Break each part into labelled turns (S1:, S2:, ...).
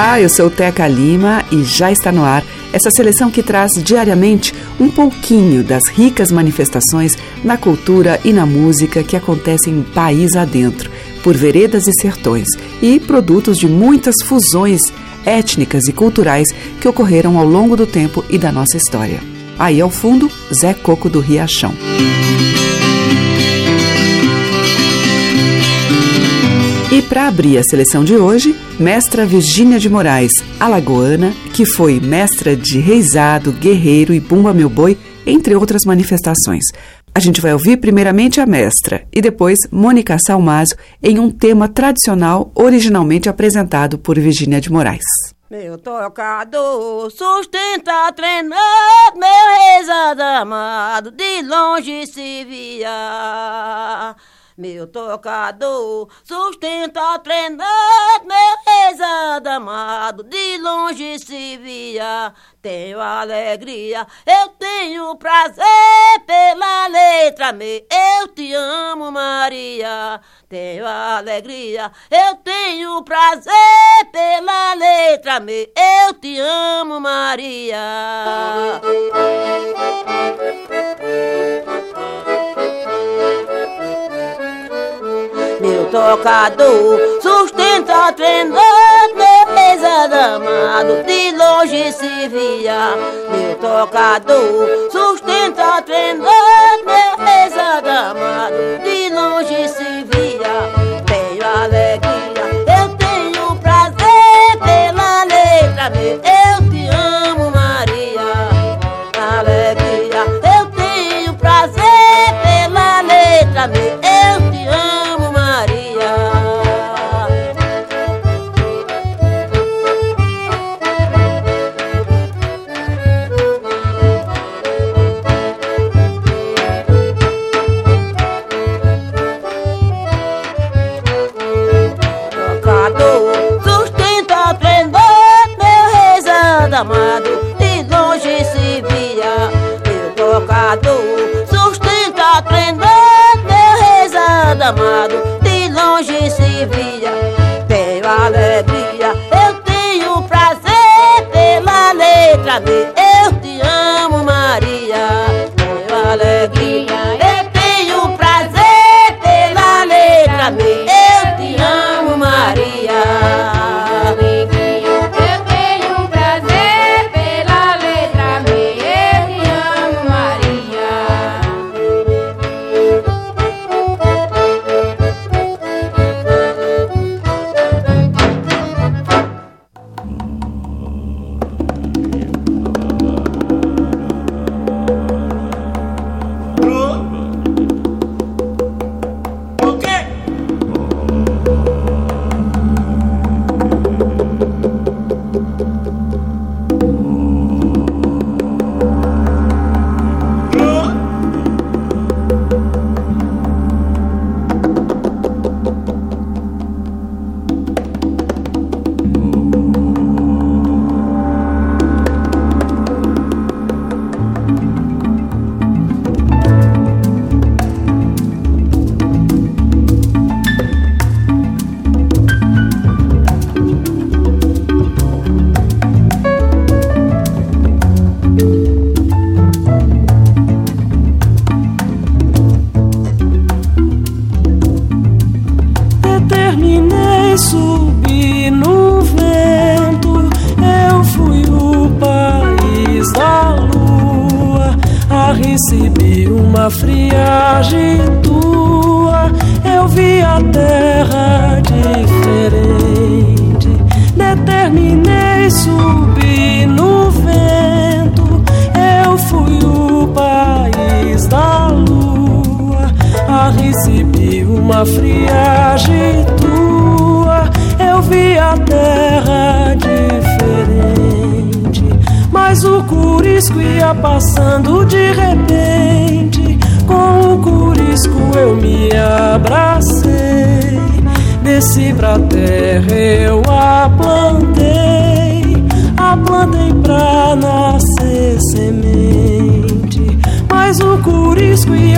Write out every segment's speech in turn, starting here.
S1: Olá, eu sou Teca Lima e já está no ar essa seleção que traz diariamente um pouquinho das ricas manifestações na cultura e na música que acontecem país adentro, por veredas e sertões, e produtos de muitas fusões étnicas e culturais que ocorreram ao longo do tempo e da nossa história. Aí ao fundo, Zé Coco do Riachão. E para abrir a seleção de hoje, mestra Virgínia de Moraes, alagoana, que foi mestra de reizado, guerreiro e bumba meu boi, entre outras manifestações. A gente vai ouvir primeiramente a mestra e depois Mônica Salmazo em um tema tradicional originalmente apresentado por Virgínia de Moraes.
S2: Meu tocador sustenta treinado, meu rezado amado, de longe se via. Meu tocador sustenta treinado, meu rezado amado, de longe se via. Tenho alegria, eu tenho prazer pela letra me, eu te amo, Maria. Tenho alegria, eu tenho prazer pela letra me, eu te amo, Maria tocador sustenta treinando meu pesado amado de longe se via meu tocador sustenta treinando meu pesado amado de longe se via tenho alegria eu tenho prazer pela letra eu te amo Maria alegria. Eu tenho prazer pela letra amado,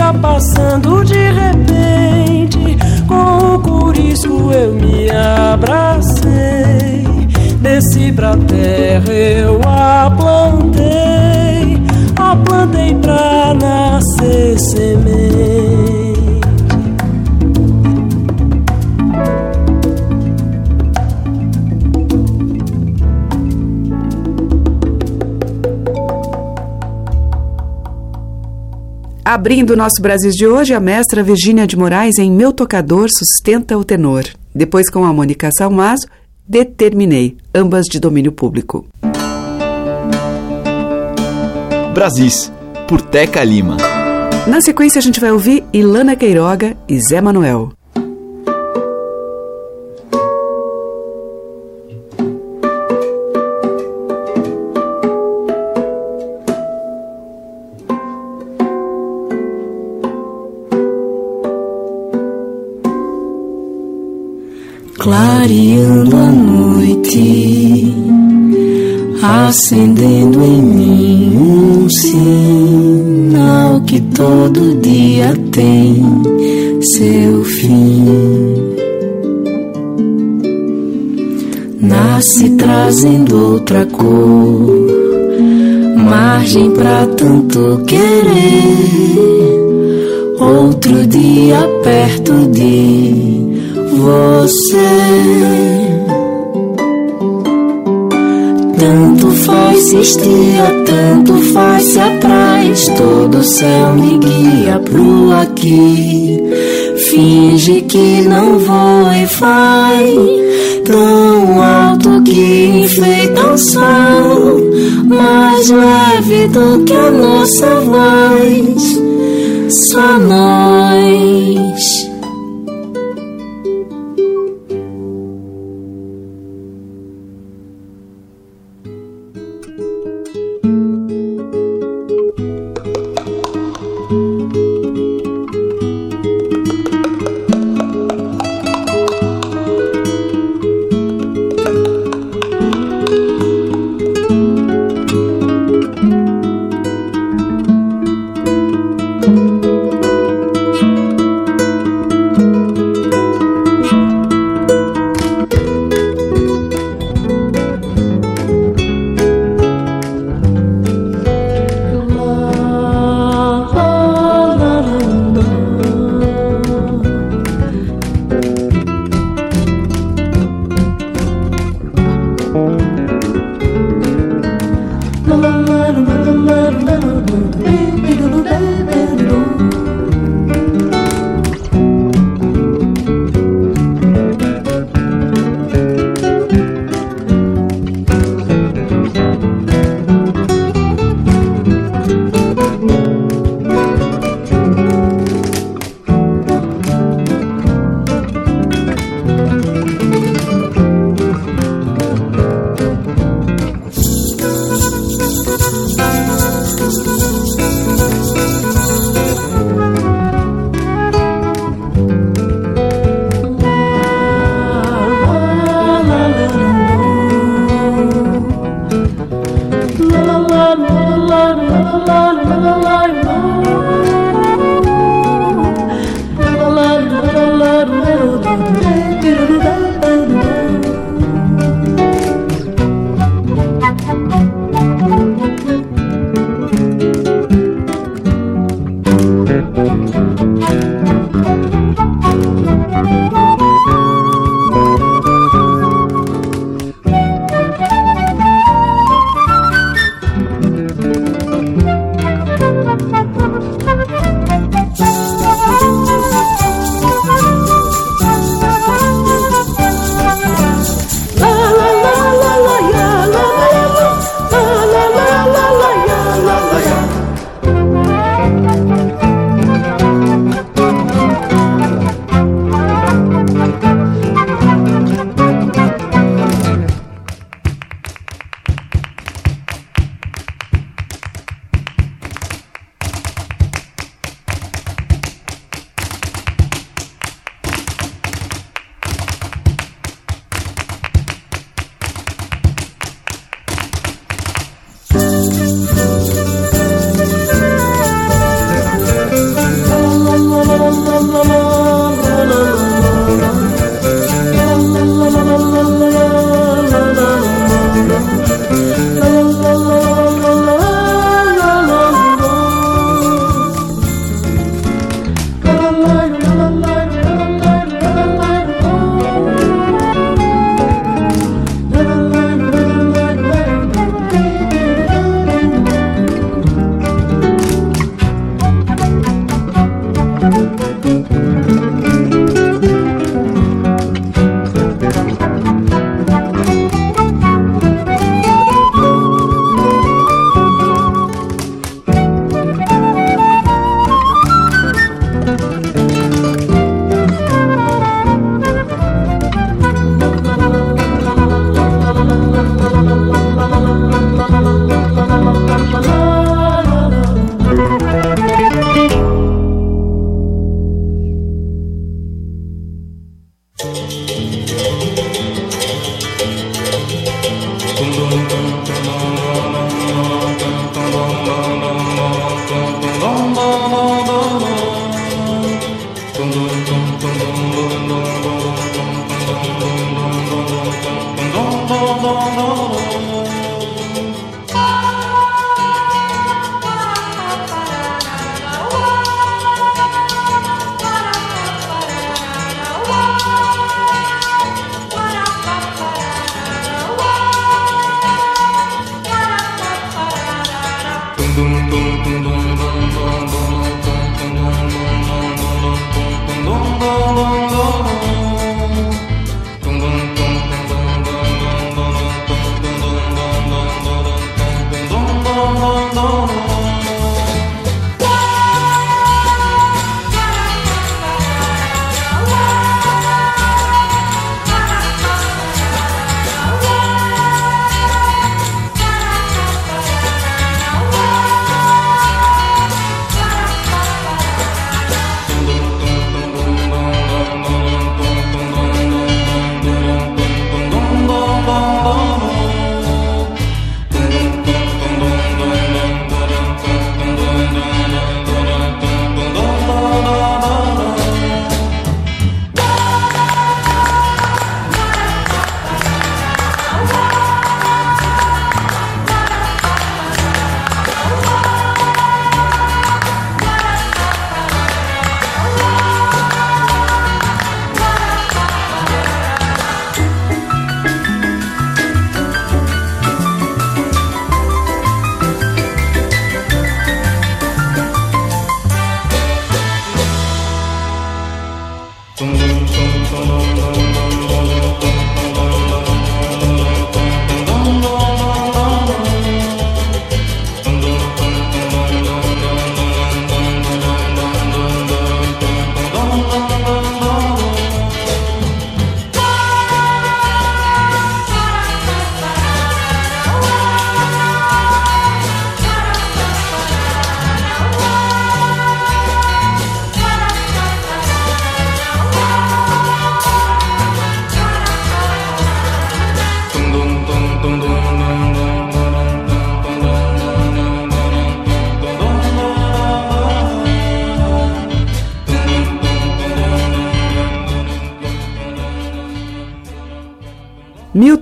S3: curisco ia passando de repente. Com o curisco eu me abracei. Desci pra terra, eu a plantei. A plantei pra
S1: Abrindo o nosso Brasil de hoje, a mestra Virgínia de Moraes em Meu Tocador sustenta o tenor. Depois, com a Mônica Salmazo, Determinei, ambas de domínio público.
S4: Brasis, por Teca Lima.
S1: Na sequência, a gente vai ouvir Ilana Queiroga e Zé Manuel.
S5: Clareando a noite, acendendo em mim um sinal que todo dia tem seu fim. Nasce trazendo outra cor, margem pra tanto querer. Outro dia perto de você. Tanto faz se estia, tanto faz se atrás. Todo céu me guia pro aqui. Finge que não vou e vai tão alto que enfeita o sol, mais leve do que a nossa voz. Só nós.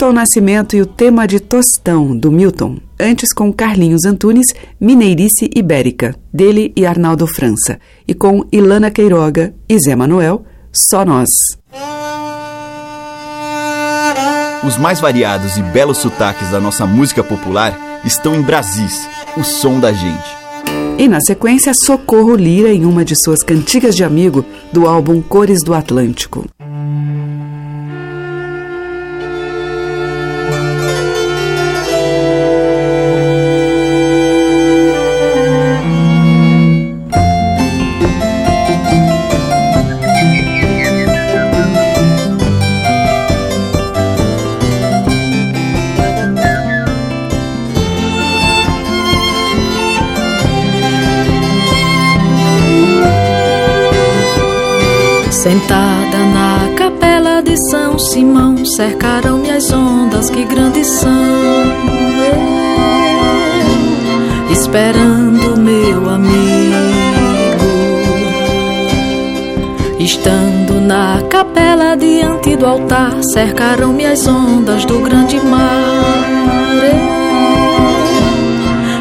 S1: Milton Nascimento e o tema de Tostão, do Milton. Antes com Carlinhos Antunes, Mineirice Ibérica, dele e Arnaldo França. E com Ilana Queiroga e Zé Manuel, Só Nós.
S4: Os mais variados e belos sotaques da nossa música popular estão em Brasis, o som da gente.
S1: E na sequência, Socorro Lira em uma de suas cantigas de amigo do álbum Cores do Atlântico.
S6: Do altar, cercaram-me as ondas do grande mar.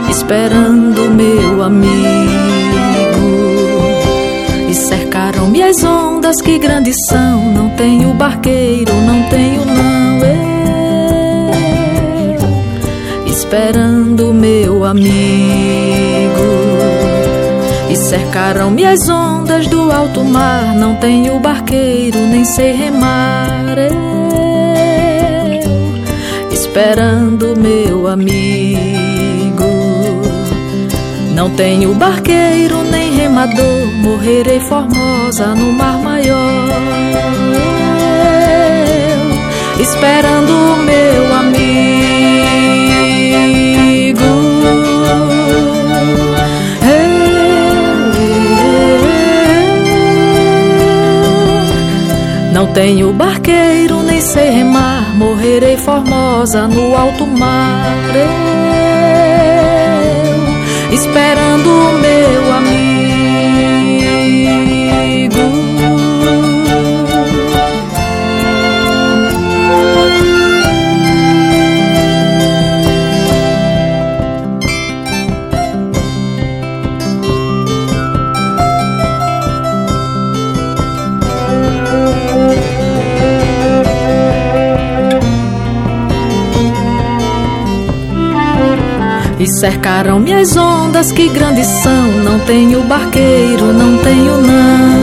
S6: Esperando meu amigo cercaram-me as ondas que grandes são. Não tenho barqueiro, não tenho não. Eu, esperando meu amigo. Cercaram-me as ondas do alto mar. Não tenho barqueiro, nem sei remar. Eu, esperando meu amigo. Não tenho barqueiro nem remador, morrerei formosa no mar maior. Eu, esperando meu amigo. Tenho barqueiro, nem sei remar, morrerei formosa no alto mar. Eu, esperando o meu amigo. Cercaram-me as ondas, que grandes são. Não tenho barqueiro, não tenho não.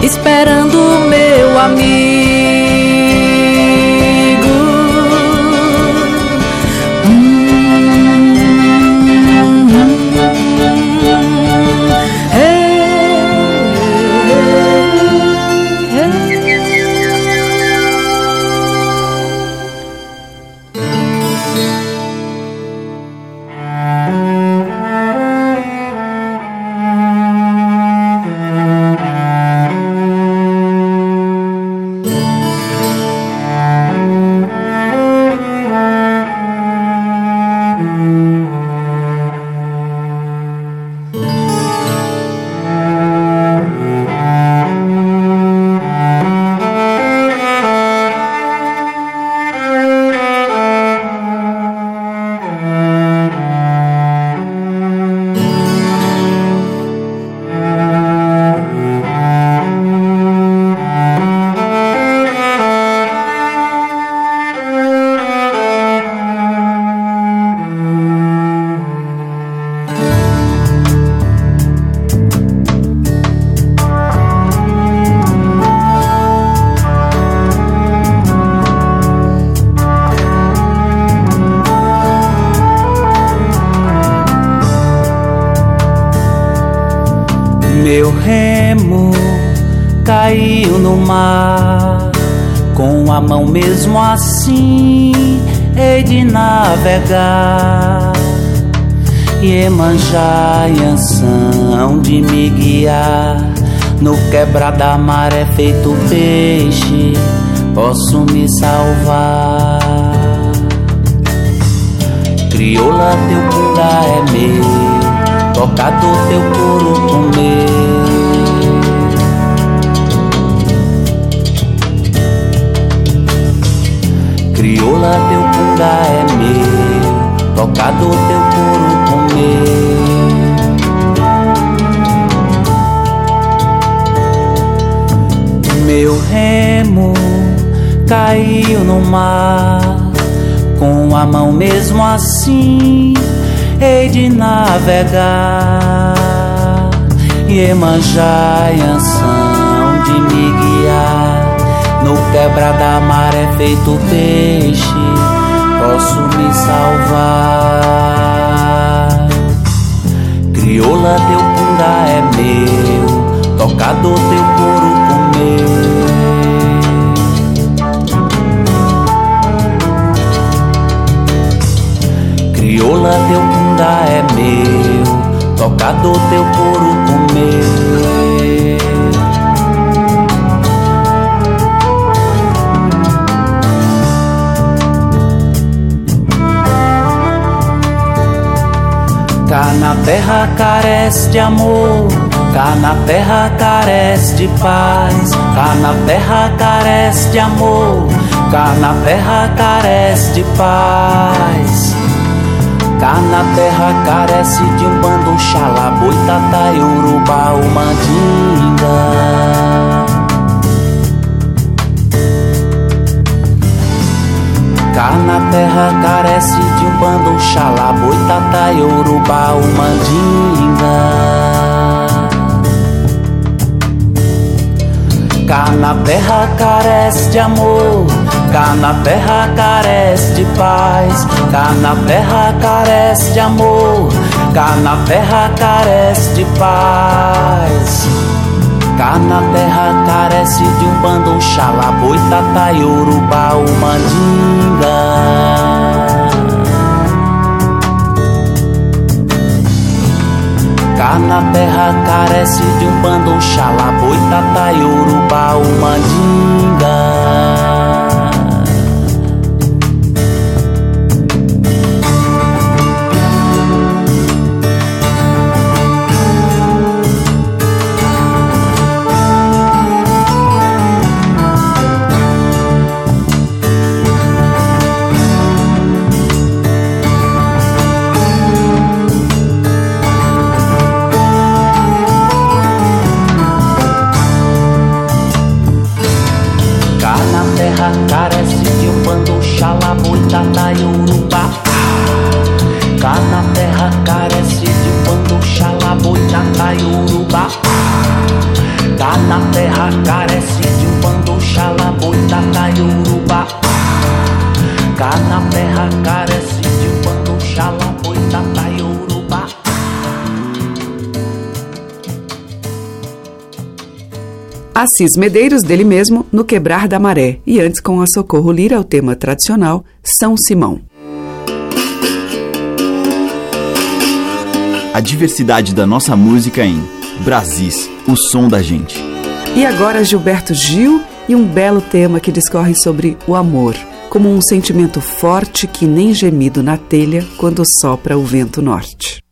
S6: Eu esperando o meu amigo.
S7: Mesmo assim hei de navegar. Iemanjá, Iansão de me guiar. No quebra da maré feito peixe, posso me salvar. Crioula, teu cunda é meu, tocador, teu couro comer. Crioula, teu cunda é meu, tocador, teu couro comer. Meu remo caiu no mar, com a mão mesmo assim, hei de navegar. Iemanjá, Iansão de me guiar no quebra da maré feito peixe, posso me salvar. Crioula, teu cunda é meu, tocador, teu couro comeu. Crioula, teu cunda é meu, tocador, teu couro comeu. Cá na terra carece de amor, cá na terra carece de paz, cá na terra carece de amor, cá na terra carece de paz. Cá na terra carece de um bando, xalá, boitatá, urubá, mandinga. Cá na terra carece de um bando, xalá, boitatá, urubá, mandinga. Cá na terra carece de amor, cá na terra carece de paz, cá na terra carece de amor, cá na terra carece de paz. Cá na terra carece de um bando, Oxalá, Boitatá, Yorubá, Mandinga. Cá na terra carece de um bando, um xalá, boitatá, urubá, o
S1: Assis Medeiros, dele mesmo, no Quebrar da Maré, e antes com a Socorro Lira, o tema tradicional São Simão.
S4: A diversidade da nossa música em Brasis, o som da gente.
S1: E agora Gilberto Gil e um belo tema que discorre sobre o amor, como um sentimento forte que nem gemido na telha quando sopra o vento norte.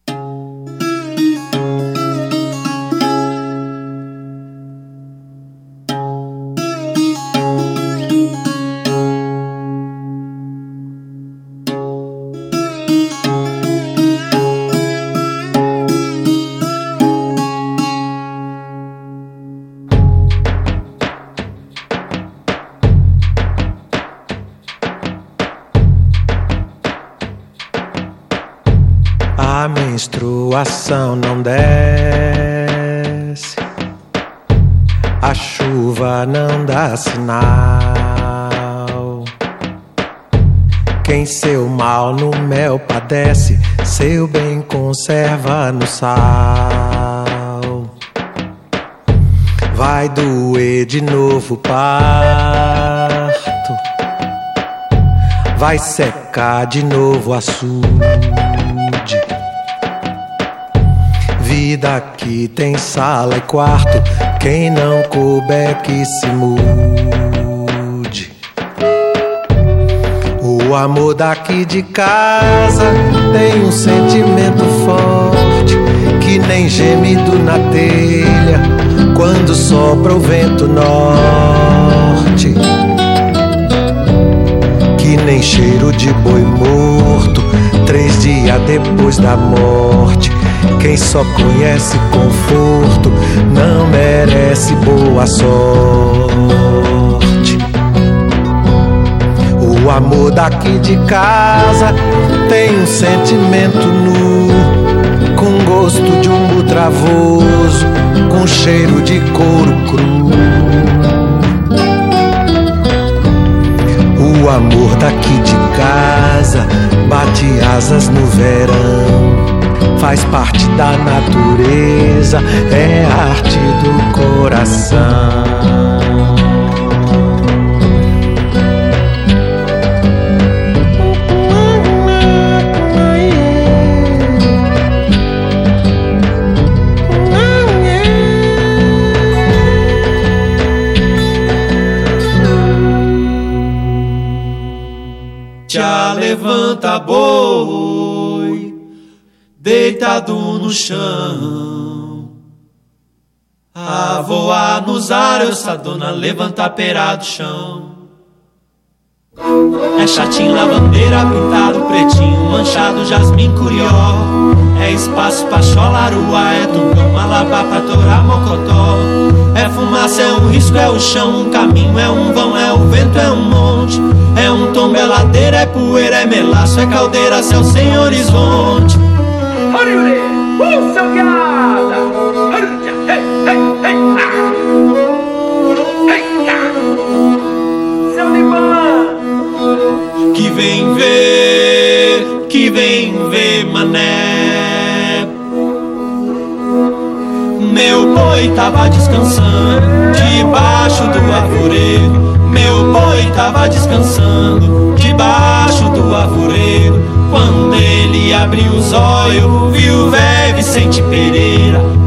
S8: Quem seu mal no mel padece, seu bem conserva no sal. Vai doer de novo parto, vai secar de novo açúcar vida que tem sala e quarto. Quem não couber que se mude. O amor daqui de casa tem um sentimento forte que nem gemido na telha quando sopra o vento norte. Que nem cheiro de boi morto três dias depois da morte quem só conhece conforto não merece boa sorte. O amor daqui de casa tem um sentimento nu, com gosto de um travoso, com cheiro de couro cru. O amor daqui de casa bate asas no verão faz parte da natureza, é arte do coração.
S9: Levanta boi deitado no chão. A voar nos ares, essa dona levanta pera do chão. É chatinho, lavandeira, pintado, pretinho, manchado, jasmim, curió. É espaço pra cholarua, é tungão, malabá pra torar mocotó. É fumaça, é um risco, é o chão, um caminho, é um vão, é o vento, é um monte. É um tombo, é ladeira, é poeira, é melaço, é caldeira, céu sem horizonte. Hurry, uh, seu ah! Ah! Que vem ver, que vem ver, mané. Meu boi tava descansando debaixo do arvoredo. Meu boi tava descansando debaixo do arvoredo. Quando ele abriu os olhos, viu o velho Vicente Pereira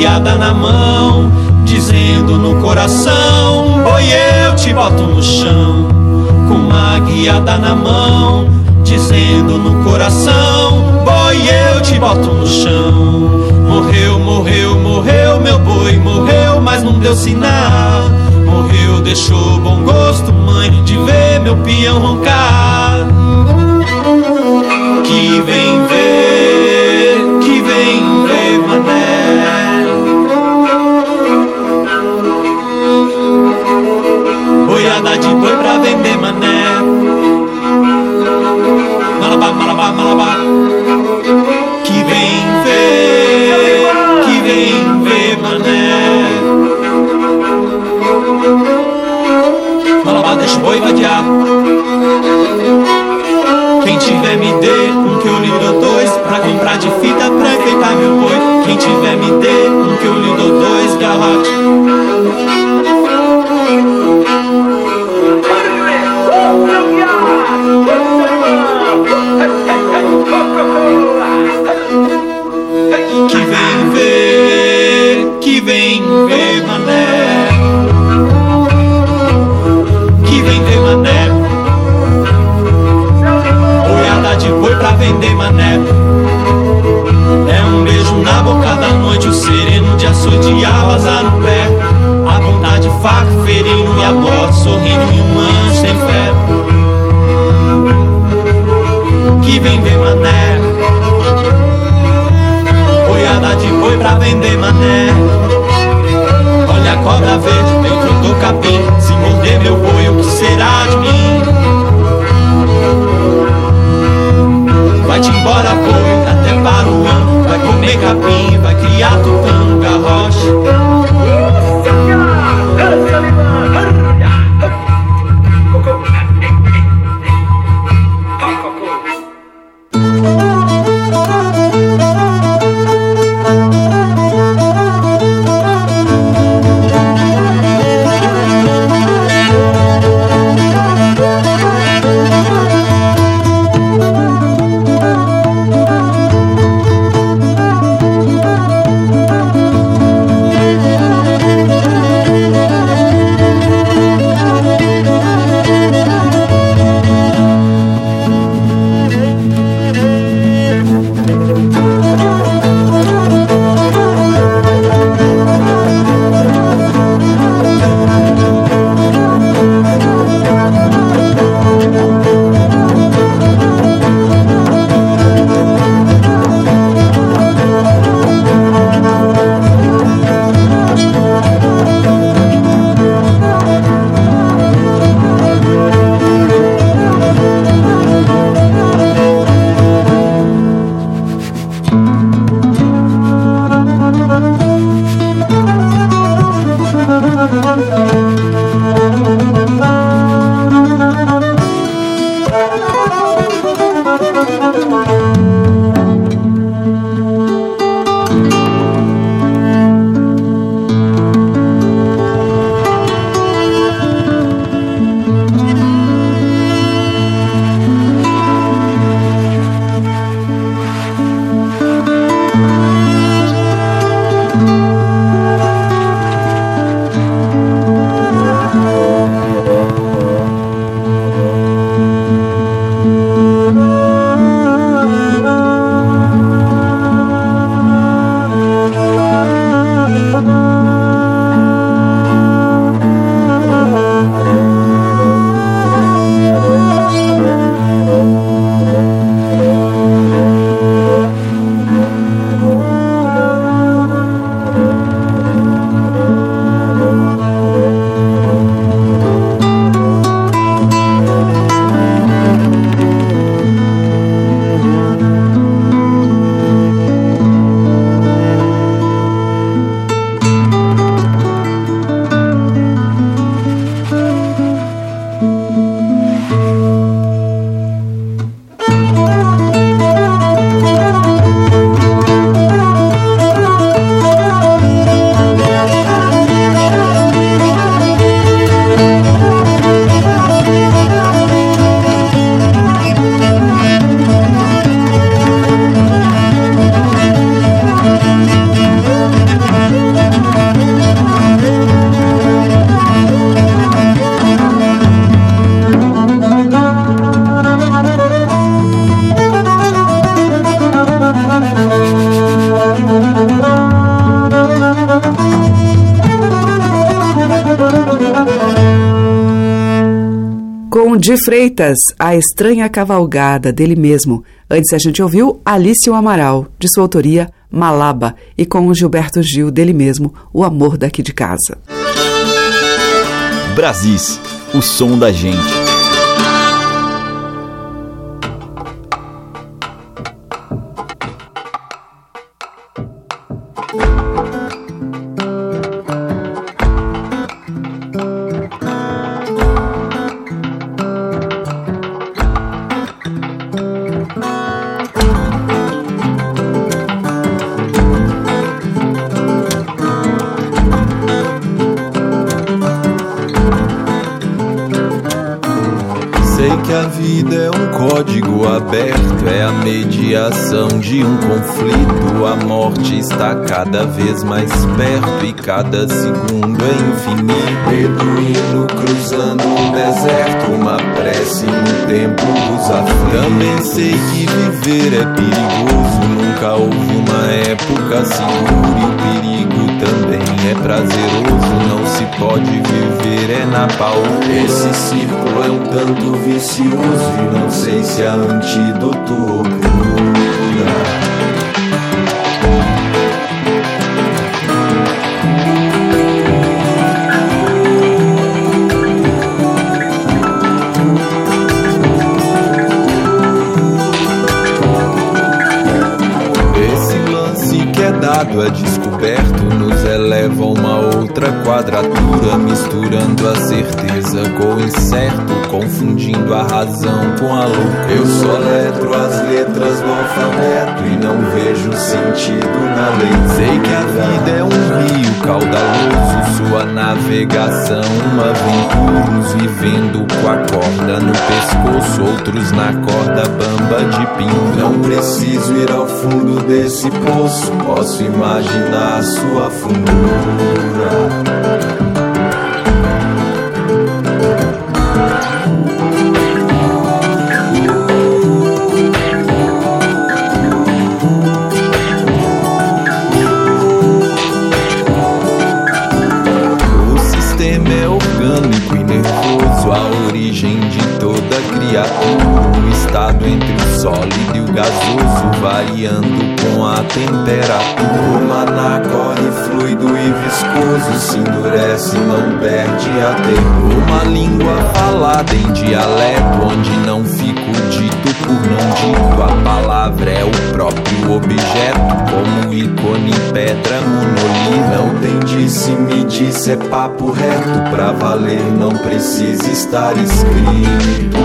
S9: guiada na mão, dizendo no coração: Boi, eu te boto no chão. Com uma guiada na mão, dizendo no coração: Boi, eu te boto no chão. Morreu, morreu, morreu, meu boi, morreu, mas não deu sinal. Morreu, deixou bom gosto, mãe, de ver meu peão roncar. Me dê que eu lhe dou dois garrote e a morte Sorrindo e um anjo sem fé. Que vem ver mané. Boiada de boi pra vender mané. Olha a cobra verde dentro do capim. Se morder meu boi, o que será de mim? Vai-te embora, boi, até para o ano. Vai comer capim, vai criar tutano,
S1: Freitas, A Estranha Cavalgada, dele mesmo. Antes a gente ouviu Alice Amaral, de sua autoria Malaba, e com o Gilberto Gil, dele mesmo, O Amor Daqui de Casa.
S4: Brasis, o som da gente.
S10: A morte está cada vez mais perto e cada segundo é infinito. Beduíno cruzando um deserto, uma prece no tempo dos aflitos. Também sei que viver é perigoso, nunca houve uma época segura e o perigo também é prazeroso. Não se pode viver é na pau. Esse círculo é um tanto vicioso e não sei se há antídoto ou quadratura, misturando a certeza com o incerto, confundindo a razão com a loucura. Eu só letro as letras do alfabeto e não vejo sentido na lei. Sei que a vida é um rio caudaloso, sua navegação uma aventura, uns vivendo com a corda no pescoço, outros na corda bamba de pinto. Não preciso ir ao fundo desse poço, posso imaginar sua fundura. Se endurece, não perde a tempo. Uma língua falada em dialeto, onde não fico dito por não dito. A palavra é o próprio objeto, como ícone, pedra, monolito. Não tem disse, me disse, é papo reto. Pra valer, não precisa estar escrito.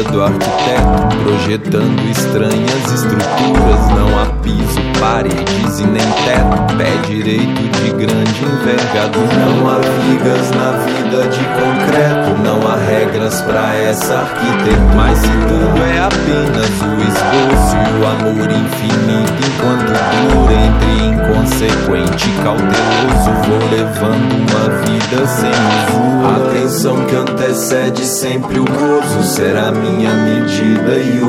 S10: Do arquiteto, projetando estranhas estruturas. Não há piso, paredes e nem teto, pé direito de grande envergadura. Não há vigas na vida de concreto, não há regras para essa arquitetura. Mas se tudo é apenas o esboço e o amor infinito, enquanto dura entre inconsequente e cauteloso, vou levando uma vida sem uso. A atenção que antecede sempre o gozo será minha medida e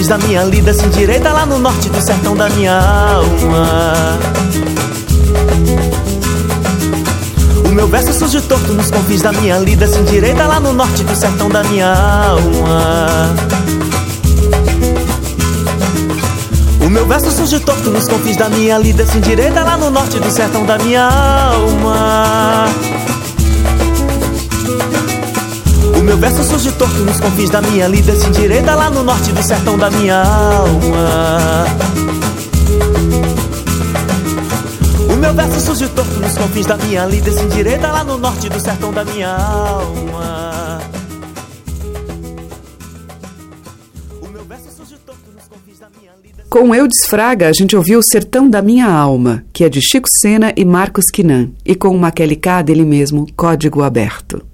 S10: urdidura.
S11: da minha lida sem direita lá no norte do sertão da minha alma. O meu verso surge torto nos confins da minha lida, sem direita lá no norte do sertão da minha alma. O meu verso surge torto nos confins da minha lida, sem direita lá no norte do sertão da minha alma. Meu verso surge torto nos confins da minha lida, sem direita lá no norte do sertão da minha alma. O meu verso surge torto nos confins da minha lida, sem direita lá no norte do sertão da minha alma.
S1: Com Eudes Fraga, a gente ouviu o Sertão da Minha Alma, que é de Chico Sena e Marcos Quinan, e com K dele mesmo, Código Aberto.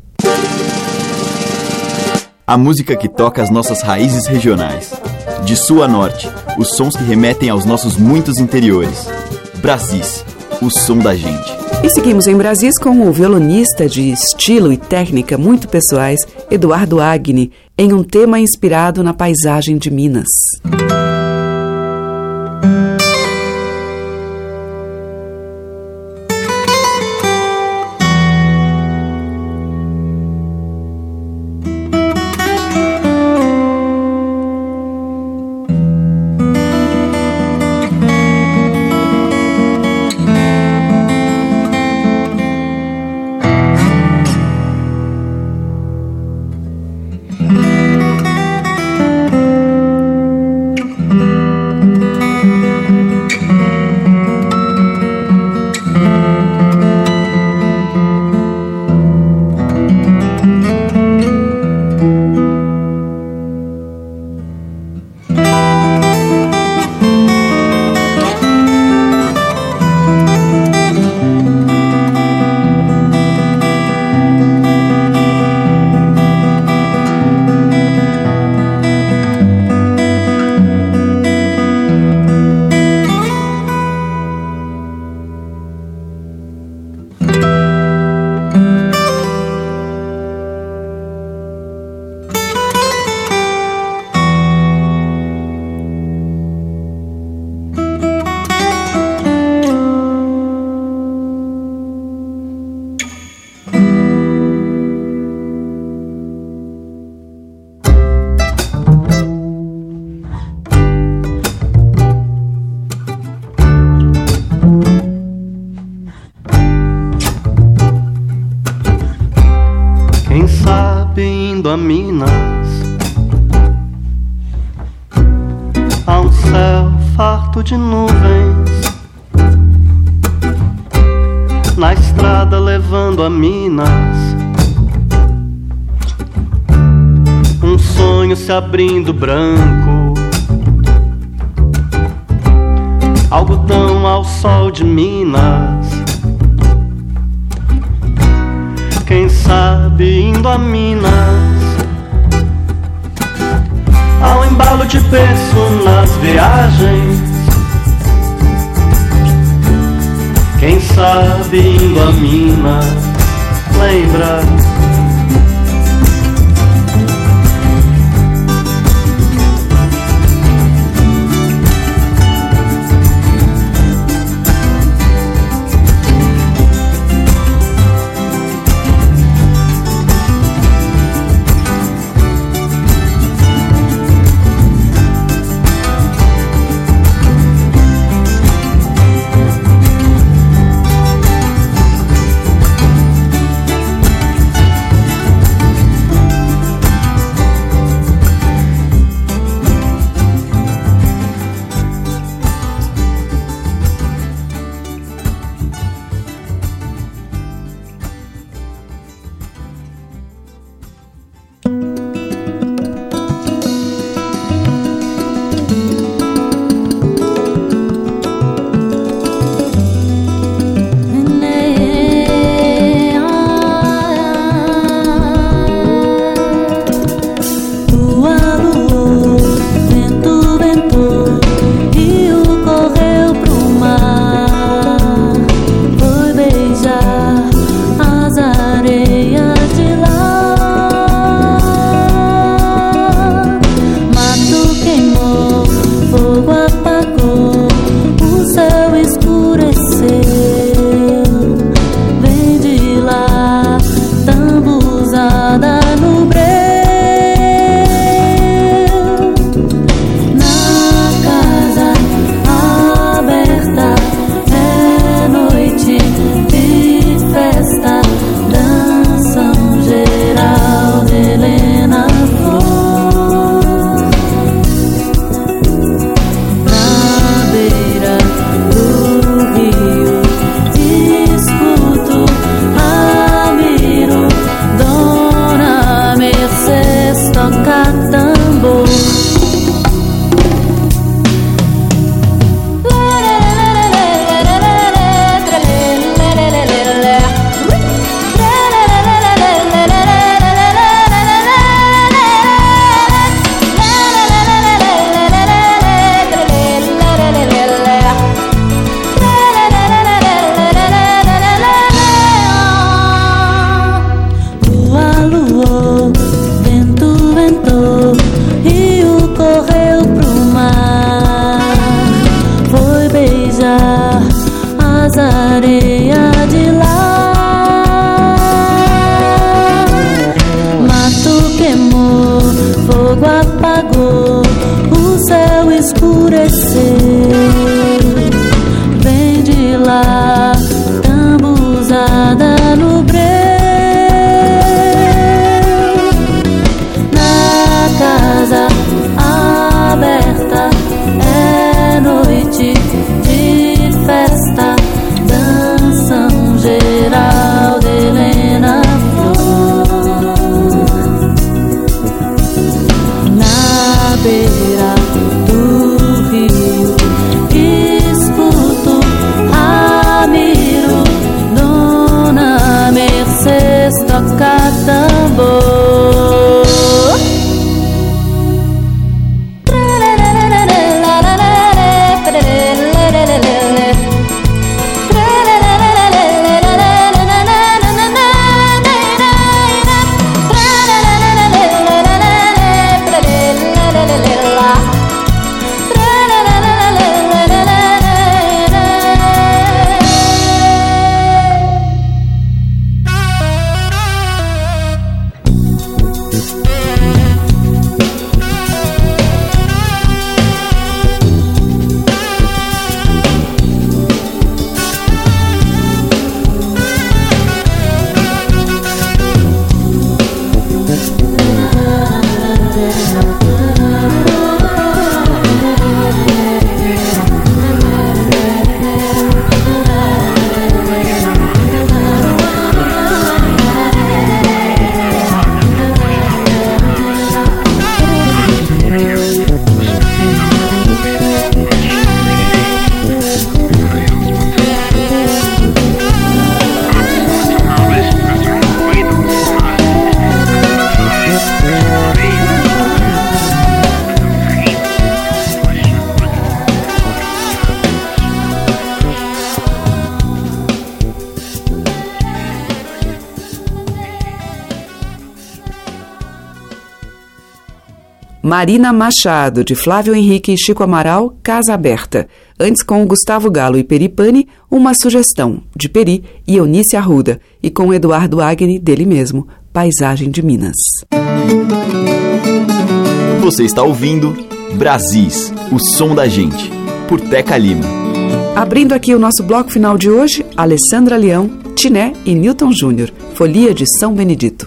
S4: A música que toca as nossas raízes regionais. De sul a norte, os sons que remetem aos nossos muitos interiores. Brasis, o som da gente.
S1: E seguimos em Brasis com o violonista de estilo e técnica muito pessoais, Eduardo Agni, em um tema inspirado na paisagem de Minas.
S12: Abrindo branco. Algodão ao sol de Minas. Quem sabe indo a Minas. Ao embalo de berço nas viagens. Quem sabe indo a Minas. Lembra
S1: Marina Machado, de Flávio Henrique e Chico Amaral, Casa Aberta. Antes, com Gustavo Galo e Peripani, Uma Sugestão, de Peri e Eunice Arruda. E com Eduardo Agni, dele mesmo, Paisagem de Minas.
S4: Você está ouvindo Brasis, o som da gente, por Teca Lima.
S1: Abrindo aqui o nosso bloco final de hoje, Alessandra Leão, Tiné e Newton Júnior, Folia de São Benedito.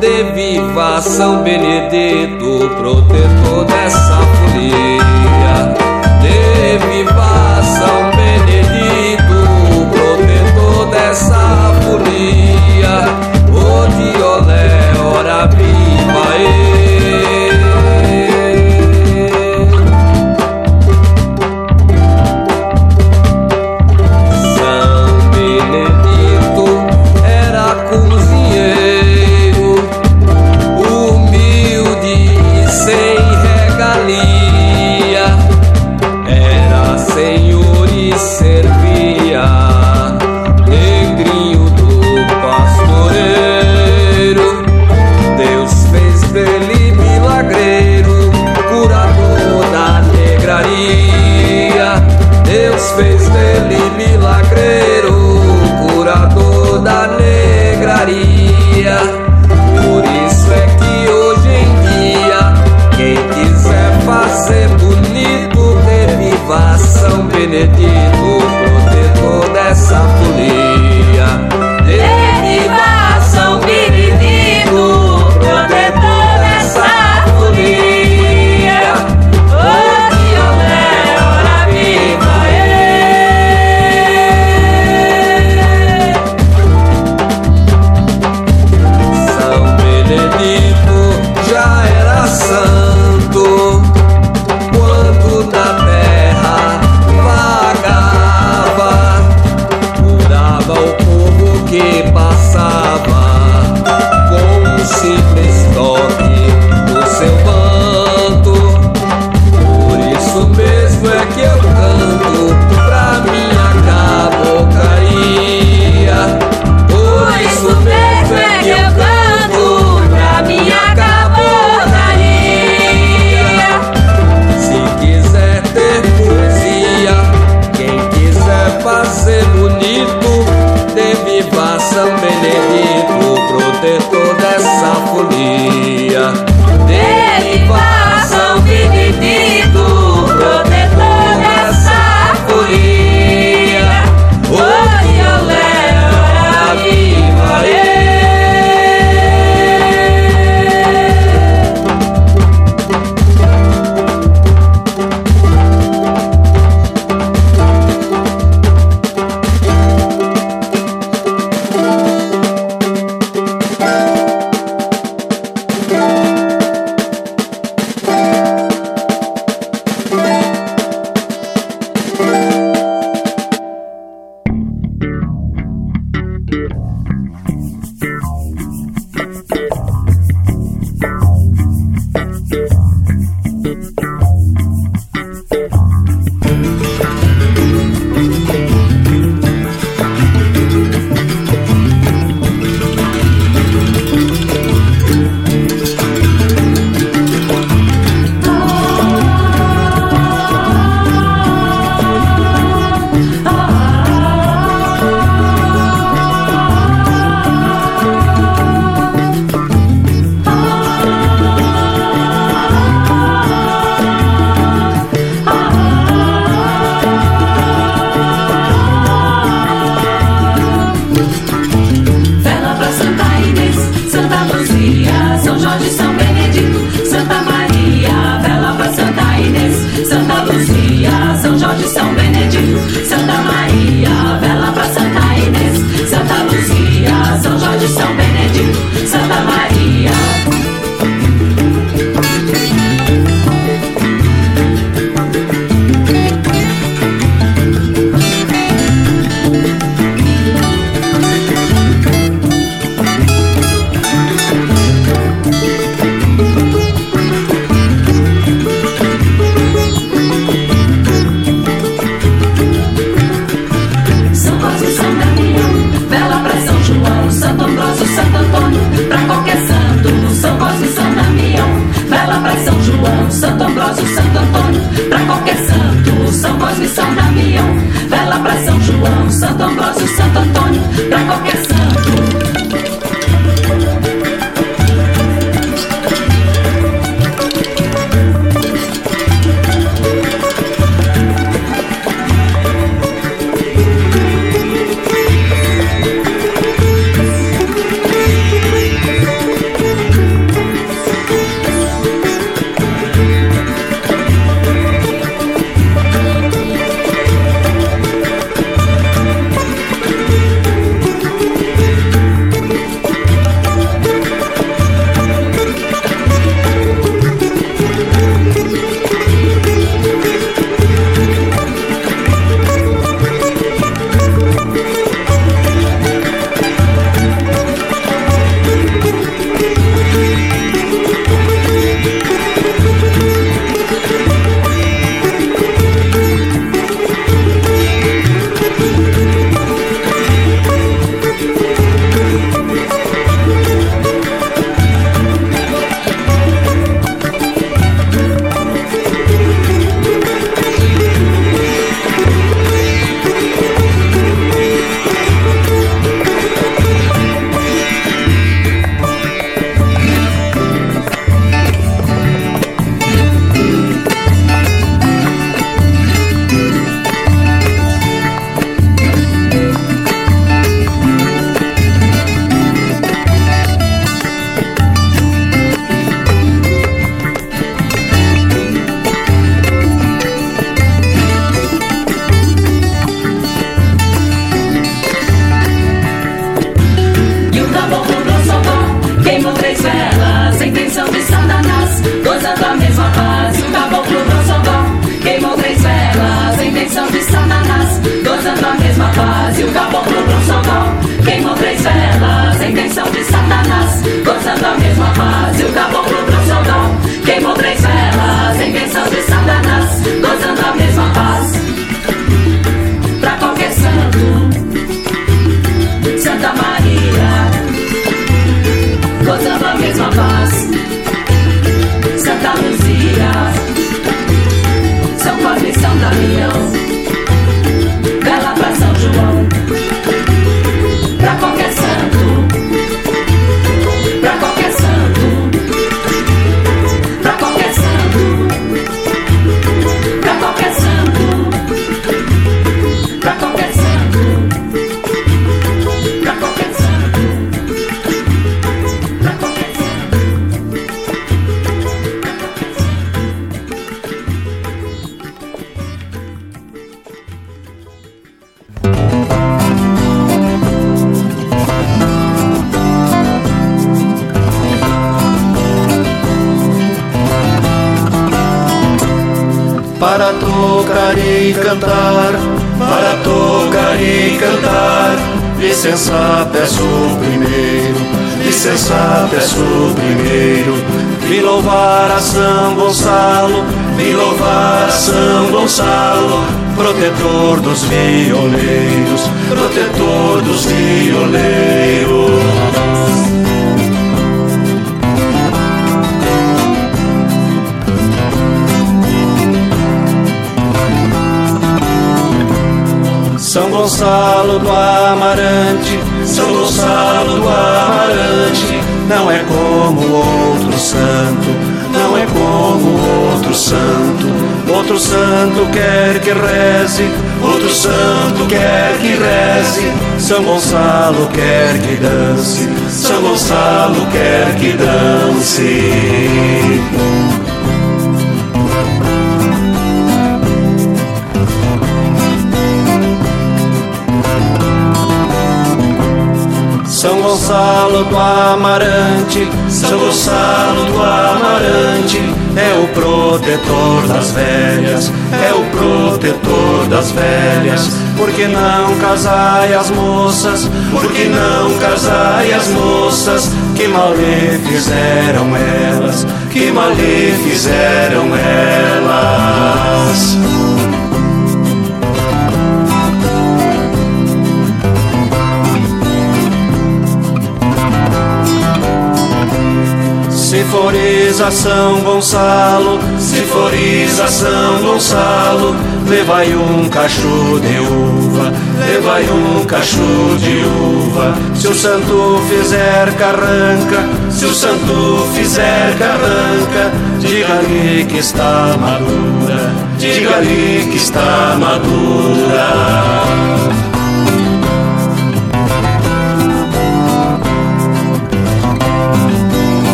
S13: de viva São Benedito, protetor dessa folia. De viva
S14: cantar, para tocar e cantar. Licença, peço primeiro, licença, peço primeiro. Vi louvar a São Gonçalo, vi louvar a São Gonçalo, protetor dos violeiros, protetor dos violeiros. São Gonçalo do Amarante, São Gonçalo do Amarante, não é como outro santo, não é como outro santo. Outro santo quer que reze, outro santo quer que reze. São Gonçalo quer que dance, São Gonçalo quer que dance. São Gonçalo do Amarante, São Gonçalo do Amarante, é o protetor das velhas, é o protetor das velhas. Por que não casai as moças? Por que não casai as moças? Que mal lhe fizeram elas? Que mal lhe fizeram elas? A São Gonçalo, se fores a São Gonçalo, levai um cacho de uva, levai um cacho de uva. Se o santo fizer carranca, se o santo fizer carranca, diga-lhe que está madura, diga-lhe que está madura.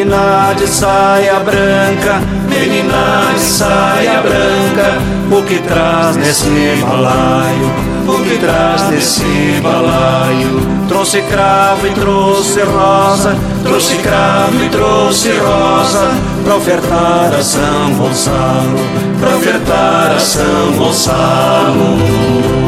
S14: Menina de saia branca, menina de saia branca, o que traz nesse balaio? O que traz nesse balaio? Trouxe cravo e trouxe rosa, trouxe cravo e trouxe rosa, pra ofertar a São Gonçalo, pra ofertar a São Gonçalo.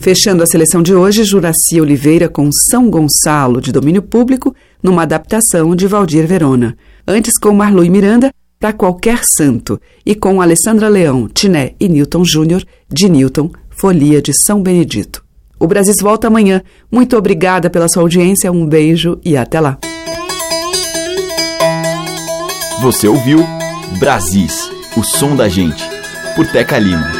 S1: Fechando a seleção de hoje, Juraci Oliveira com São Gonçalo, de domínio público, numa adaptação de Valdir Verona. Antes com Marlui Miranda, Para Qualquer Santo, e com Alessandra Leão, Tiné e Newton Júnior, de Newton, Folia de São Benedito. O Brasil volta amanhã. Muito obrigada pela sua audiência, um beijo e até lá.
S4: Você ouviu Brasis, o som da gente, por Teca Lima.